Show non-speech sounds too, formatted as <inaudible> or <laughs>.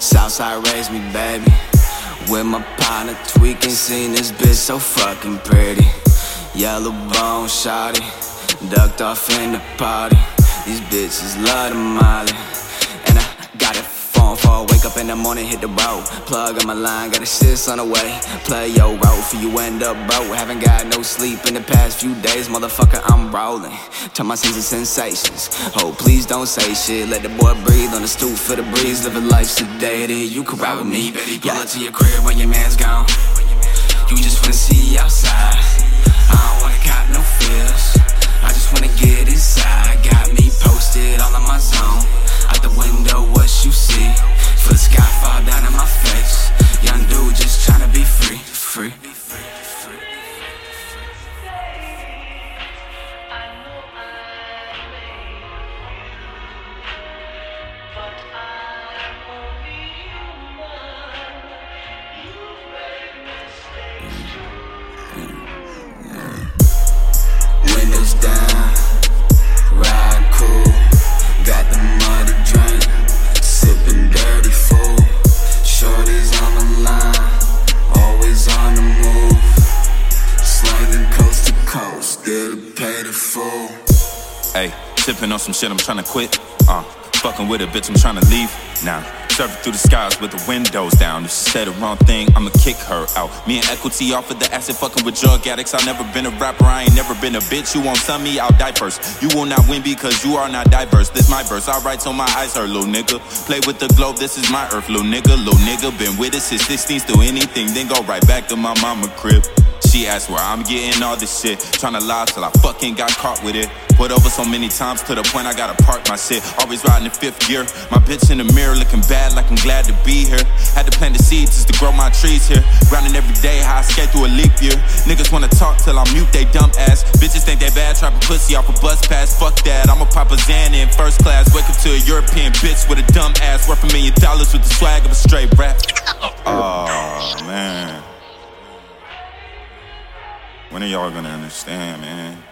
Southside raised me, baby. With my partner tweaking, seen this bitch so fucking pretty. Yellow bone shawty, ducked off in the party. These bitches love the molly. And I got it phone for wake up in the morning, hit the road. Plug on my line, got a shit on the way. Play your role for you end up broke. Haven't got no sleep in the past few days, motherfucker. I'm rolling. Turn my senses sensations. Oh, please don't say shit. Let the boy breathe on the stoop for the breeze. Living life sedated. You can ride with me, baby. Pull up to your crib when your man's gone. You just wanna see outside. Fool. Hey, sipping on some shit, I'm tryna quit. Uh, fucking with a bitch, I'm tryna leave. Now, surfing through the skies with the windows down. If she said the wrong thing, I'ma kick her out. Me and Echalty off of the acid, fucking with drug addicts. I've never been a rapper, I ain't never been a bitch. You won't sum me, I'll die first. You will not win because you are not diverse. This my verse, I write till my eyes hurt, little nigga. Play with the globe, this is my earth, little nigga. Little nigga, been with it since 16, still anything. Then go right back to my mama crib. She asked where I'm getting all this shit. Tryna lie till I fucking got caught with it. Put over so many times to the point I gotta park my shit. Always riding in fifth gear. My bitch in the mirror looking bad like I'm glad to be here. Had to plant the seeds just to grow my trees here. Grinding every day, how I skate through a leap year. Niggas wanna talk till I mute they dumb ass. Bitches think they bad, trapping pussy off a bus pass. Fuck that, I'ma pop a Xan in first class. Wake up to a European bitch with a dumb ass. Worth a million dollars with the swag of a straight rap. <laughs> Oh, When are y'all gonna understand, man?